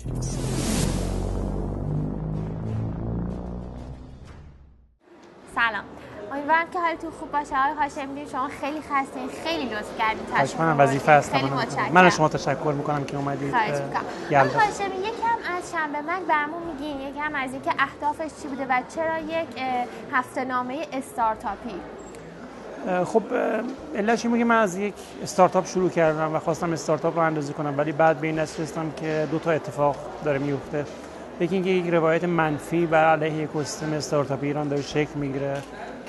سلام. امیدوارم که حالتون خوب باشه. آقای هاشمی شما خیلی خستین خیلی لطف کردین تشکر من وظیفه هستم خیلی متشکرم. من از شما تشکر می‌کنم که اومدید خواهش می‌کنم. آقای هاشمی یکم از شنبه من برامون میگین. یکم از اینکه اهدافش چی بوده و چرا یک هفته نامه استارتاپی خب علتش این که من از یک استارتاپ شروع کردم و خواستم استارتاپ رو اندازی کنم ولی بعد به این رسیدم که دو تا اتفاق داره میفته. یکی اینکه یک روایت منفی بر علیه اکوسیستم استارتاپ ایران داره شکل می‌گیره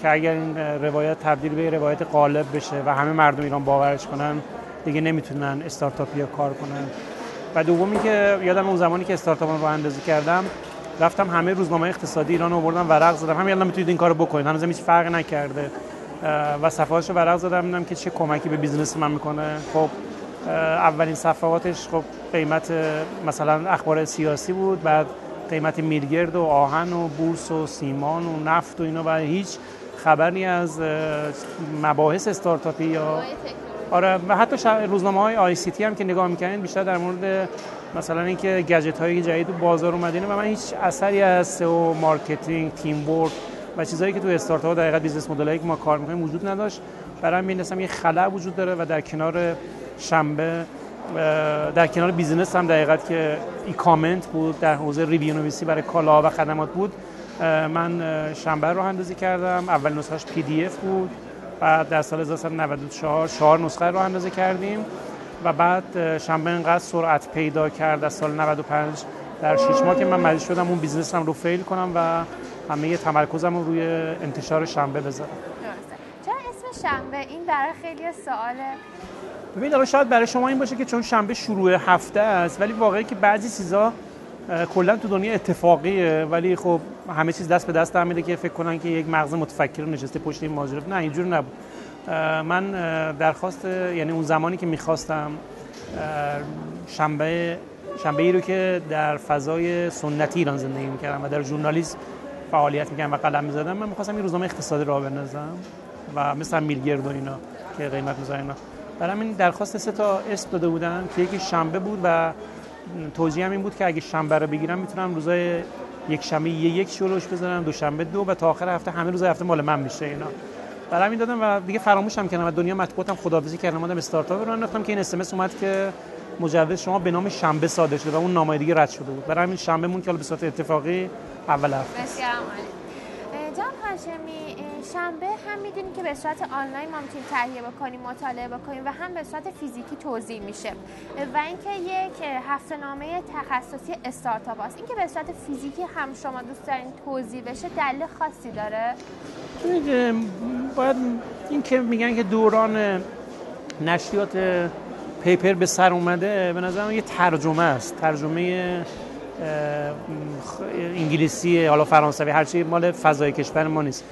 که اگر این روایت تبدیل به روایت غالب بشه و همه مردم ایران باورش کنن دیگه نمی‌تونن استارتاپی کار کنن. و دومی که یادم اون زمانی که استارتاپ رو اندازی کردم رفتم همه روزنامه اقتصادی ایران رو آوردم ورق زدم. همین الان می‌تونید این کارو بکنید. هنوز هیچ فرق نکرده. و صفحاتش رو ورق زدم دیدم که چه کمکی به business من می‌کنه. خب اولین صفحاتش خب قیمت مثلا اخبار سیاسی بود بعد قیمت میلگرد و آهن و بورس و سیمان و نفت و اینا و هیچ خبری از مباحث استارتاپی یا آره و حتی روزنامه های ICT هم که نگاه می‌کنین بیشتر در مورد مثلا اینکه گجت های جدید تو بازار اومدینه و من هیچ اثری از SEO marketing teamwork و چیزایی که تو استارتاپ دقیقاً بیزنس مدلایی که ما کار می‌کنیم وجود نداشت. برای همین یه خلأ وجود داره و در کنار شنبه در کنار بیزینس هم دقیقت که ای کامنت بود در حوزه ریویو نویسی برای کالا و خدمات بود. من شنبه رو اندازی کردم اول نسخهش پی دی اف بود بعد در سال 1994 چهار نسخه رو اندازه کردیم و بعد شنبه انقدر سرعت پیدا کرد از سال 95 در 6 ماه که من مجبور شدم اون بیزنسم رو فیل کنم و همه تمرکزم رو روی انتشار شنبه بذارم. چرا اسم شنبه؟ این برای خیلی سواله ببینید الان شاید برای شما این باشه که چون شنبه شروع هفته است ولی واقعی که بعضی چیزا کلا تو دنیا اتفاقیه. ولی خب همه چیز دست به دست هم میده که فکر کنن که یک مغز متفکر نشسته پشت این ماجرا. نه اینجور نبود. من درخواست یعنی اون زمانی که می‌خواستم شنبه شنبه ای رو که در فضای سنتی ایران زندگی می‌کردم و در ژورنالیسم فعالیت می‌کردم و قلم می‌زدم من می‌خواستم این روزنامه اقتصادی راه بندازم و مثل میلگرد و اینا که قیمت می‌ذارن برای این درخواست سه تا اسم داده بودن که یکی شنبه بود و توضیح هم این بود که اگه شنبه رو بگیرم می‌تونم روزای یک شنبه یک شروعش بذارم دو شنبه دو و تا آخر هفته همه روز هفته مال من میشه اینا. برای همین دادم و دیگه فراموشم کردم و دنیا مطبوعاتم خداحافظی کردم. اومدم استارتاپ رو انداختم که این اس اومد که مجوز شما به نام شنبه صادر شده و اون نامه دیگه رد شده بود. برای همین شنبه مون که به صورت اتفاقی اول هفته. بسیار جان هاشمی شنبه هم می‌دونیم که به صورت آنلاین ما می‌تونیم تهیه بکنیم مطالعه بکنیم و هم به صورت فیزیکی توضیح میشه. و اینکه یک هفته نامه تخصصی استارتاپ است اینکه به صورت فیزیکی هم شما دوست دارین توضیح بشه دلیل خاصی داره؟ باید این که میگن که دوران نشریات پیپر به سر اومده به نظر یه ترجمه است. ترجمه انگلیسی حالا فرانسوی هرچی مال فضای کشور ما نیست.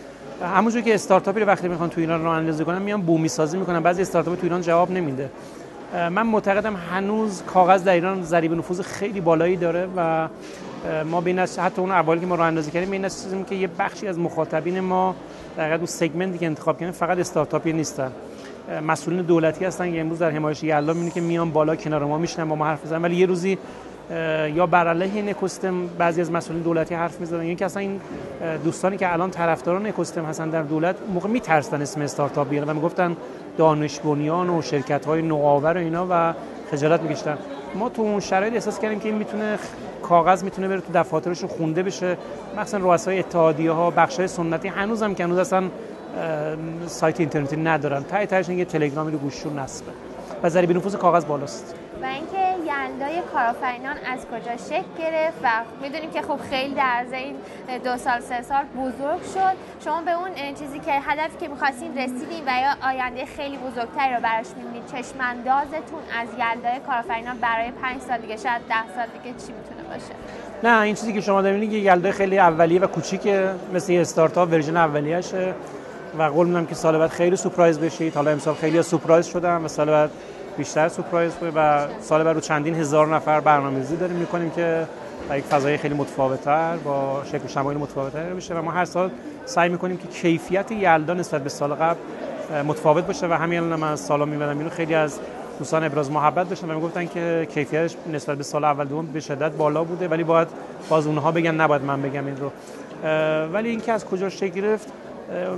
همونجور که استارتاپی رو وقتی می‌خوان تو ایران راه اندازی کنن میان بومی سازی می‌کنن. بعضی استارتاپ تو ایران جواب نمیده. من معتقدم هنوز کاغذ در ایران ضریب نفوذ خیلی بالایی داره و ما بین حتی اون اوایل که ما راه اندازی کردیم بین چیزیم که یه بخشی از مخاطبین ما در اون سگمنتی که انتخاب کردن فقط استارتاپی نیستن. مسئولین دولتی هستن که امروز در حمایت یلدا می‌بینی که میان بالا کنار ما میشنن با ما حرف بزنن ولی یه روزی یا بر علیه این اکوسیستم بعضی از مسئولین دولتی حرف می‌زدن. یعنی که اصلا این دوستانی که الان طرفداران اکوسیستم هستن در دولت موقع میترسن اسم استارتاپ بیارن و می‌گفتن دانش بنیان و شرکت های نوآور و اینا و خجالت میکشتن. ما تو اون شرایط احساس کردیم که این می‌تونه کاغذ می‌تونه بره تو دفاترش خونده بشه. مثلا رؤسای اتحادیه ها بخش های سنتی هنوزم که هنوز اصلا سایت اینترنتی ندارن. تای تایش یه تلگرامی رو گوششون نصبه. و ضریب نفوذ کاغذ بالاست. و اینکه یلدای کارآفرینان از کجا شکل گرفت و می‌دونیم که خب خیلی در این دو سال سه سال بزرگ شد. شما به اون چیزی که هدفی که می‌خواستین رسیدین و یا آینده خیلی بزرگتری رو براش می‌بینید چشماندازتون از یلدای کارآفرینان برای پنج سال دیگه شاید ده سال دیگه چی می‌تونه باشه؟ نه این چیزی که شما دارین یه یلدای خیلی اولیه و کوچیکه مثل یه استارتاپ version اولیه‌شه و قول میدم که سال بعد خیلی سورپرایز بشید. حالا امسال خیلی سورپرایز شدم و سال بعد بیشتر سورپرایز بود و سال بعد رو چندین هزار نفر برنامه‌ریزی داریم می‌کنیم که در یک فضای خیلی متفاوت‌تر با شکل شمایل متفاوت‌تر بشه و ما هر سال سعی می‌کنیم که کیفیت یلدا نسبت به سال قبل متفاوت باشه و همین الان من از سالا می‌بینم اینو خیلی از دوستان ابراز محبت داشتن و می‌گفتن که کیفیتش نسبت به سال اول دوم به شدت بالا بوده ولی باید باز اونها بگن نباید من بگم این رو. ولی اینکه از کجا شکل گرفت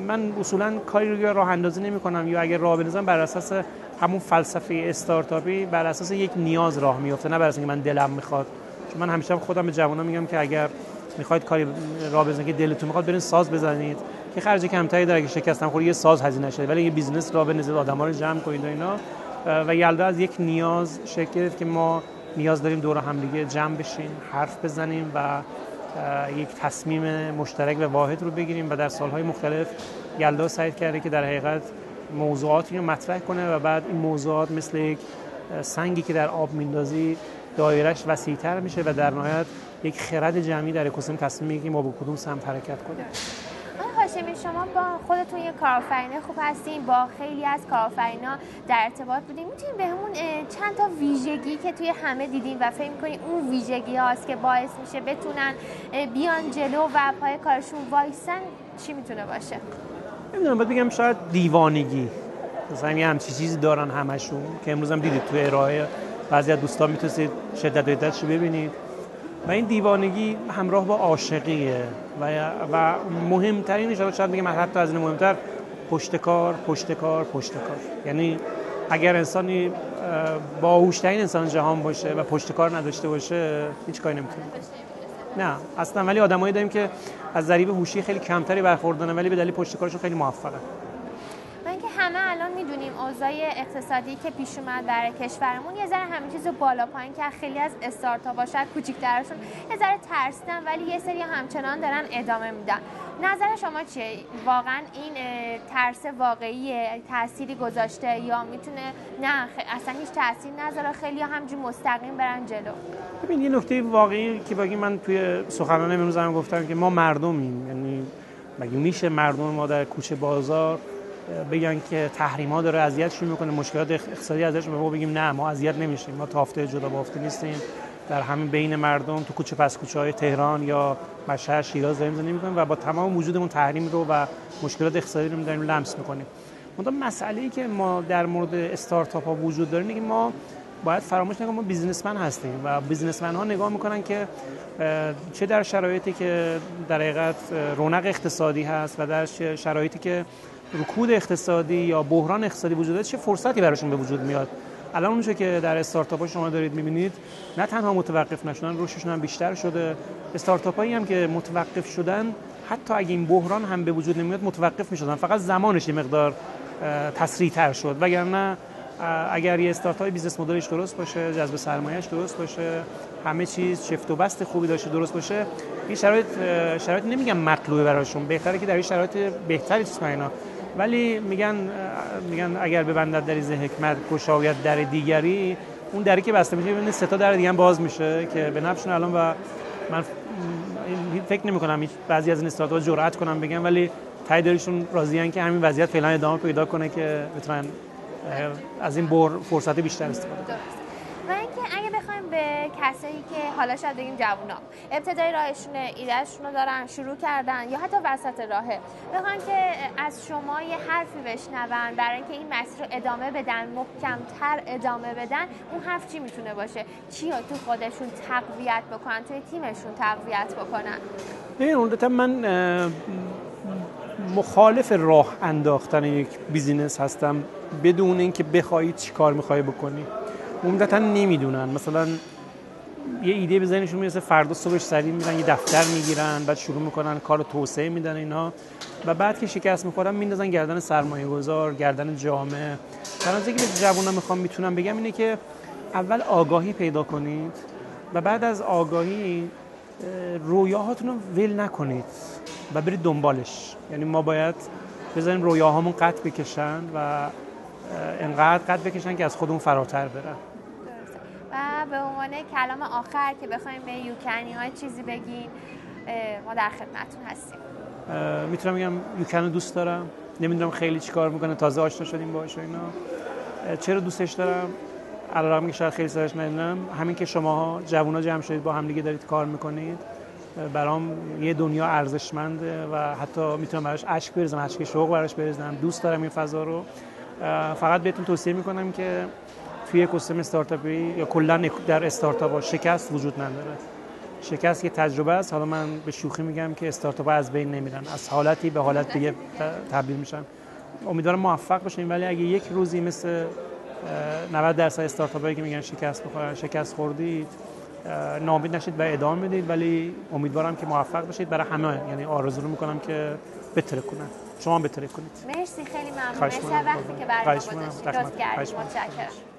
من اصولا کاری رو راه اندازی نمی کنم یا اگر راه بندازم بر اساس همون فلسفه استارتاپی بر اساس یک نیاز راه میفته نه بر اساس اینکه من دلم می‌خواد. چون من همیشه خودم به جوانان میگم که اگر می‌خواید کاری راه بندازید که دلتون می‌خواد برین ساز بزنید که خرج کمتری داره اگه شکستم خورد یه ساز هزینه شده. ولی یه business راه بندازید آدما رو جمع کنید و اینا و یلدا از یک نیاز شکل گرفت که ما نیاز داریم دور هم دیگه جمع بشیم حرف بزنیم و یک تصمیم مشترک و واحد رو بگیریم. و در سالهای مختلف یلدا سعی کرده که در حقیقت موضوعاتی رو مطرح کنه و بعد این موضوعات مثل یک سنگی که در آب میندازی دایرش وسیعتر میشه و در نهایت یک خرد جمعی در اکوسیستم تصمیم می‌گیره ما با کدوم سمت حرکت کنیم. هاشمی شما با خودتون یه کارآفرین خوب هستین با خیلی از کارآفرینا در ارتباط بودین. می‌تونین بهمون چند تا ویژگی که توی همه دیدین و فکر می‌کنین اون ویژگی هاست که باعث میشه بتونن بیان جلو و پای کارشون وایسن چی می‌تونه باشه؟ نمی‌دونم باید بگم شاید دیوانگی. مثلا یه همچی چیزی دارن همشون که امروز هم دیدید توی ارائه. بعضی از دوستان می‌تونید شدت و ببینید. و این دیوانگی همراه با عاشقیه. و, و مهمترین شاید بگم حتی از این مهمتر پشتکار پشتکار پشتکار یعنی اگر انسانی باهوشترین انسان جهان باشه و پشتکار نداشته باشه هیچ کاری نمی‌تونه. نه اصلا ولی آدمایی داریم که از ذریب هوشی خیلی کمتری برخوردارن ولی به دلیل پشتکارشون خیلی موفقن. می‌دونیم اوضاع اقتصادی که پیش اومد برای کشورمون. یه ذره همه چیز بالا پایین که خیلی از استارتاپ باشد کوچیک‌ترشون یه ذره ترسیدن ولی یه سری همچنان دارن ادامه میدن. نظر شما چیه؟ واقعا این ترس واقعی تأثیری گذاشته یا می‌تونه نه اصلا هیچ تاثیر نذاره؟ خیلی همجور مستقیم برن جلو. ببین یه نکته واقعی که بگی من توی سخنرانی امروز گفتم که ما مردمیم. یعنی مگه میشه مردم ما در کوچه بازار بگن که تحریما داره اذیتشون می‌کنه مشکلات اقتصادی ازش. ما بگیم نه ما اذیت نمیشیم. ما تافته جدا بافته نیستیم. در همین بین مردم تو کوچه پس کوچه های تهران یا مشهد شیراز داریم زندگی می‌کنیم و با تمام وجودمون تحریم رو و مشکلات اقتصادی رو داریم لمس می‌کنیم. اون مسئله ای که ما در مورد استارتاپ ها وجود داره که ما باید فراموش نکنیم ما بیزنسمن هستیم و بیزنسمن ها نگاه می‌کنن که چه در شرایطی که در حقیقت رونق اقتصادی هست و در شرایطی که رکود اقتصادی یا بحران اقتصادی وجود داره چه فرصتی براشون به وجود میاد. الان اونجا که در استارتاپ شما دارید می‌بینید نه تنها متوقف نشدن رشدشون هم بیشتر شده. استارتاپ هایی هم که متوقف شدن حتی اگه این بحران هم به وجود نمیاد متوقف می‌شدن. فقط زمانش یه مقدار تسریع تر شد. وگرنه اگر یه استارتاپ business model ش درست باشه جذب سرمایهش درست باشه همه چیز چفت و بست خوبی داشته درست باشه این شرایط شرایط نمیگم مطلوبه براشون بهتره که در این شرایط بهتری چیز اینا. ولی میگن میگن اگر ببندد در ز حکمت گشاید در دیگری اون دری که بسته میشه ببینید سه تا در دیگه باز میشه که به نفعشون الان و من فکر نمی کنم بعضی از این استارتاپ جرأت کنم بگم ولی تاییدشون راضیان که همین وضعیت فعلا ادامه پیدا کنه که بتونن از این بر فرصت بیشتر استفاده کنن به کسایی که حالا شاید بگیم جوونا ابتدای راهشون ایدهشون رو دارن شروع کردن یا حتی وسط راهه بخوان که از شما یه حرفی بشنون برای اینکه این مسیر رو ادامه بدن محکمتر ادامه بدن اون حرف چی می‌تونه باشه؟ چی رو تو خودشون تقویت بکنن؟ توی تیمشون تقویت بکنن؟ ببین من مخالف راه انداختن یک بیزینس هستم. بدون اینکه بخوایی چی کار می‌خوای بکنی. عمدتا نمی‌دونن. مثلا یه ایده به ذهنشون می‌رسه فردا صبحش سریع میرن یه دفتر می‌گیرن بعد شروع می‌کنن کار توسعه میدن اینا. و بعد که شکست می‌خورن میندازن گردن سرمایه گذار گردن جامعه. در که به جوونا می‌خوام می‌تونم بگم اینه که اول آگاهی پیدا کنید و بعد از آگاهی رویاهاتون رو ول نکنید و برید دنبالش. یعنی ما باید بذاریم رویاهامون قط بکشن و انقدر قد بکشن که از خودمون فراتر برن. و به عنوان کلام آخر که بخوایم به یوکنی های چیزی بگین ما در خدمتون هستیم. می‌تونم بگم یوکن دوست دارم. نمی‌دونم خیلی چیکار می‌کنه تازه آشنا شدیم باهاش اینا. چرا دوستش دارم؟ علیرغم که شاید خیلی سرش ندونم همین که شما جوونا جمع شدید با هم دیگه دارید کار می‌کنید. برام یه دنیا ارزشمنده و حتی می‌تونم براش اشک بریزم اشک شوق براش بریزم. دوست دارم این فضا رو. فقط بهتون توصیه می‌کنم که توی اکوسیستم استارتاپی یا کلا در استارتاپ شکست وجود نداره. شکست یه تجربه است. حالا من به شوخی میگم که استارتاپ از بین نمیرن. از حالتی به حالت دیگه تبدیل میشن. امیدوارم موفق باشیم ولی اگه یک روزی مثل 90 درصد استارتاپایی که میگن شکست بخورن شکست خوردید نامید نشید و ادامه بدید ولی امیدوارم که موفق باشید. برای همه یعنی آرزو می‌کنم که بتره کنن شما بتره کنید. مرسی خیلی ممنون. مرسی وقتی که برای ما گذاشتید متشکرم.